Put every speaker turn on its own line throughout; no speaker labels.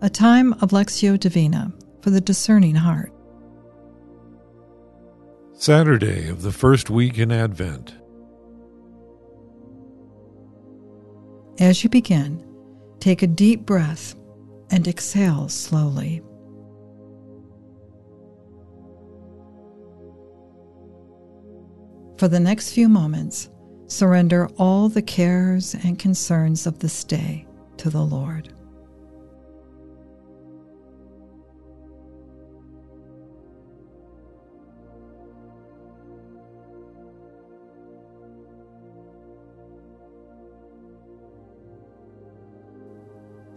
a time of Lectio Divina for the discerning heart.
Saturday of the first week in Advent.
As you begin, take a deep breath and exhale slowly. For the next few moments, surrender all the cares and concerns of this day to the Lord.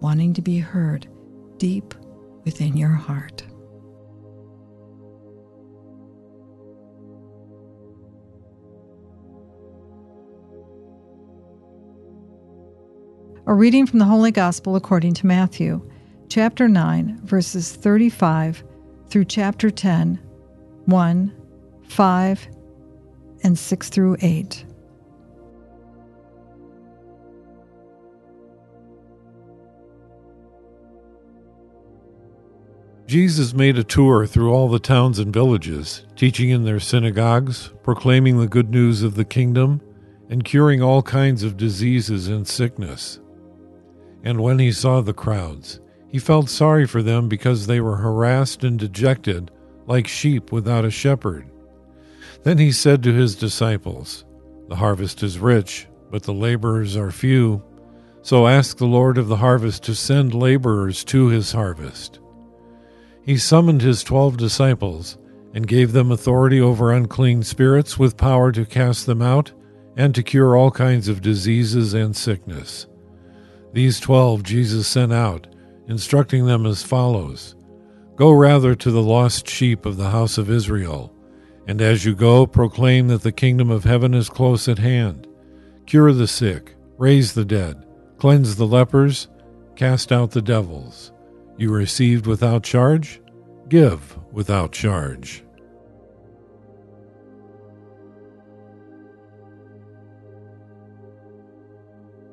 wanting to be heard deep within your heart. A reading from the Holy Gospel according to Matthew, chapter 9, verses 35 through chapter 10, 1, 5, and 6 through 8.
Jesus made a tour through all the towns and villages, teaching in their synagogues, proclaiming the good news of the kingdom, and curing all kinds of diseases and sickness. And when he saw the crowds, he felt sorry for them because they were harassed and dejected, like sheep without a shepherd. Then he said to his disciples, The harvest is rich, but the laborers are few. So ask the Lord of the harvest to send laborers to his harvest. He summoned his twelve disciples and gave them authority over unclean spirits with power to cast them out and to cure all kinds of diseases and sickness. These twelve Jesus sent out, instructing them as follows Go rather to the lost sheep of the house of Israel, and as you go, proclaim that the kingdom of heaven is close at hand. Cure the sick, raise the dead, cleanse the lepers, cast out the devils you received without charge, give without charge.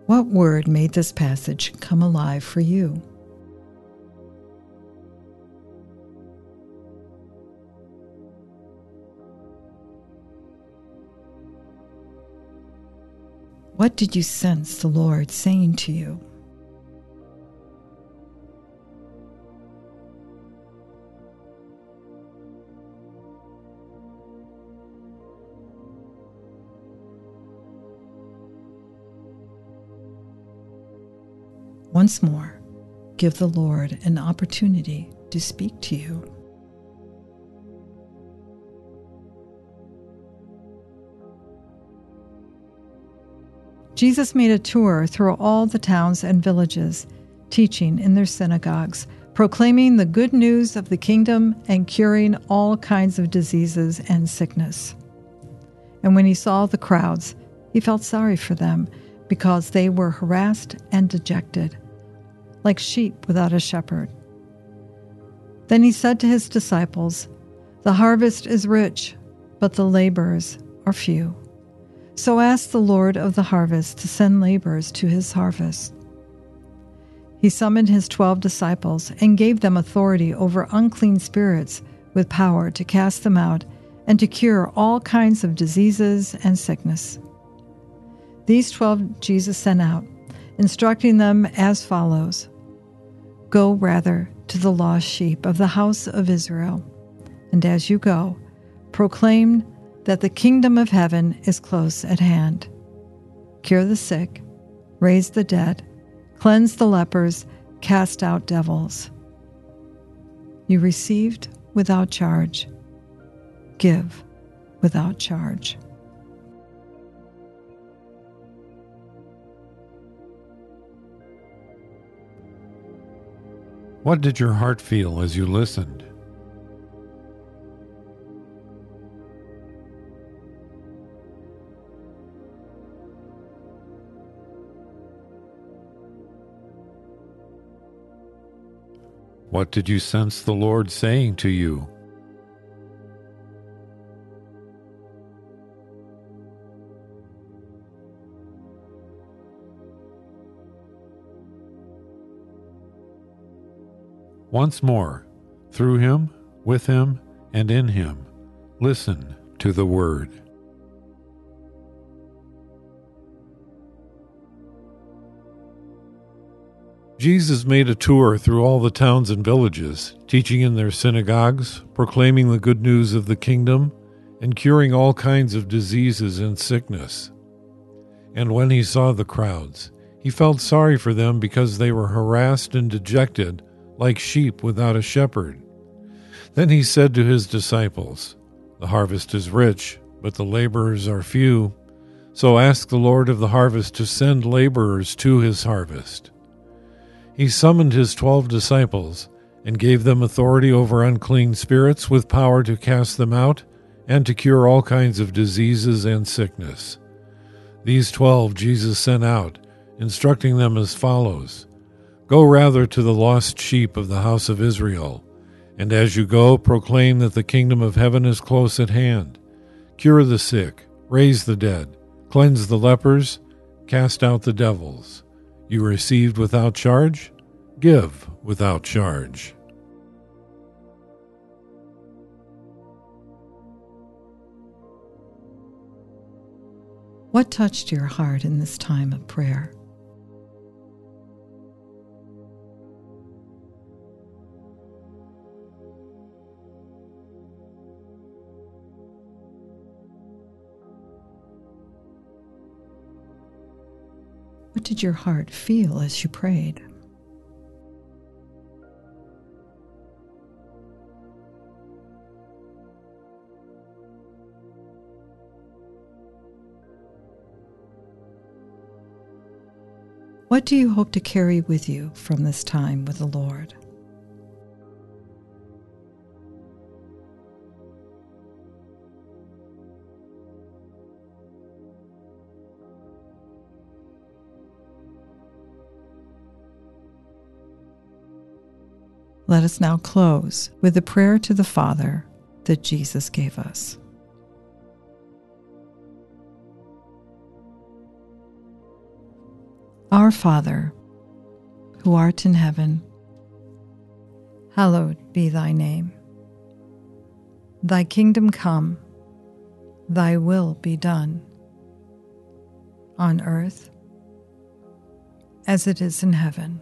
What word made this passage come alive for you? What did you sense the Lord saying to you? Once more, give the Lord an opportunity to speak to you. Jesus made a tour through all the towns and villages, teaching in their synagogues, proclaiming the good news of the kingdom and curing all kinds of diseases and sickness. And when he saw the crowds, he felt sorry for them because they were harassed and dejected like sheep without a shepherd. Then he said to his disciples, The harvest is rich, but the laborers are few. So ask the Lord of the harvest to send laborers to his harvest. He summoned his twelve disciples and gave them authority over unclean spirits with power to cast them out and to cure all kinds of diseases and sickness. These twelve Jesus sent out, instructing them as follows Go rather to the lost sheep of the house of Israel. And as you go, proclaim that the kingdom of heaven is close at hand. Cure the sick, raise the dead, cleanse the lepers, cast out devils. You received without charge. Give without charge.
What did your heart feel as you listened? What did you sense the Lord saying to you? Once more, through him, with him, and in him, listen to the word. Jesus made a tour through all the towns and villages, teaching in their synagogues, proclaiming the good news of the kingdom, and curing all kinds of diseases and sickness. And when he saw the crowds, he felt sorry for them because they were harassed and dejected like sheep without a shepherd. Then he said to his disciples, The harvest is rich, but the laborers are few. So ask the Lord of the harvest to send laborers to his harvest. He summoned his twelve disciples and gave them authority over unclean spirits with power to cast them out and to cure all kinds of diseases and sickness. These twelve Jesus sent out, instructing them as follows Go rather to the lost sheep of the house of Israel, and as you go, proclaim that the kingdom of heaven is close at hand. Cure the sick, raise the dead, cleanse the lepers, cast out the devils. You received without charge? Give without charge.
What touched your heart in this time of prayer? Did your heart feel as you prayed? What do you hope to carry with you from this time with the Lord? Let us now close with the prayer to the Father that Jesus gave us. Our Father, who art in heaven, hallowed be thy name. Thy kingdom come, thy will be done, on earth as it is in heaven.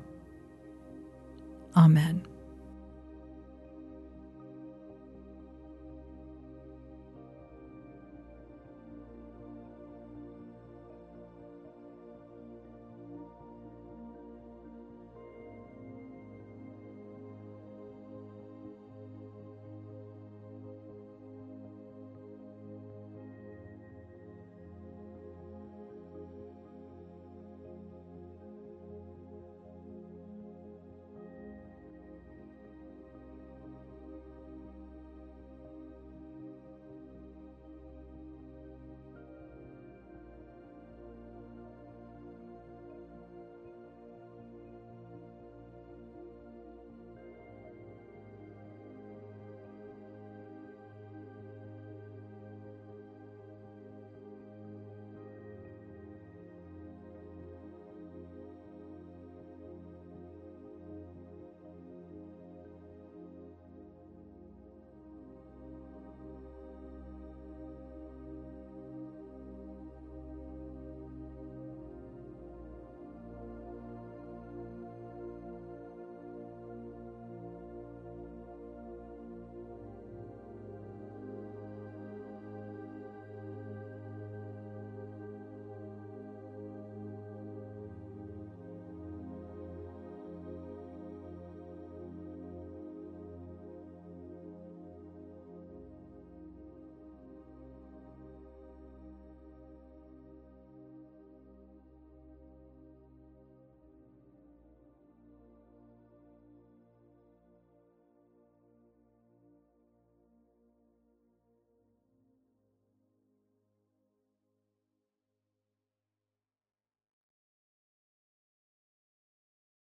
Amen.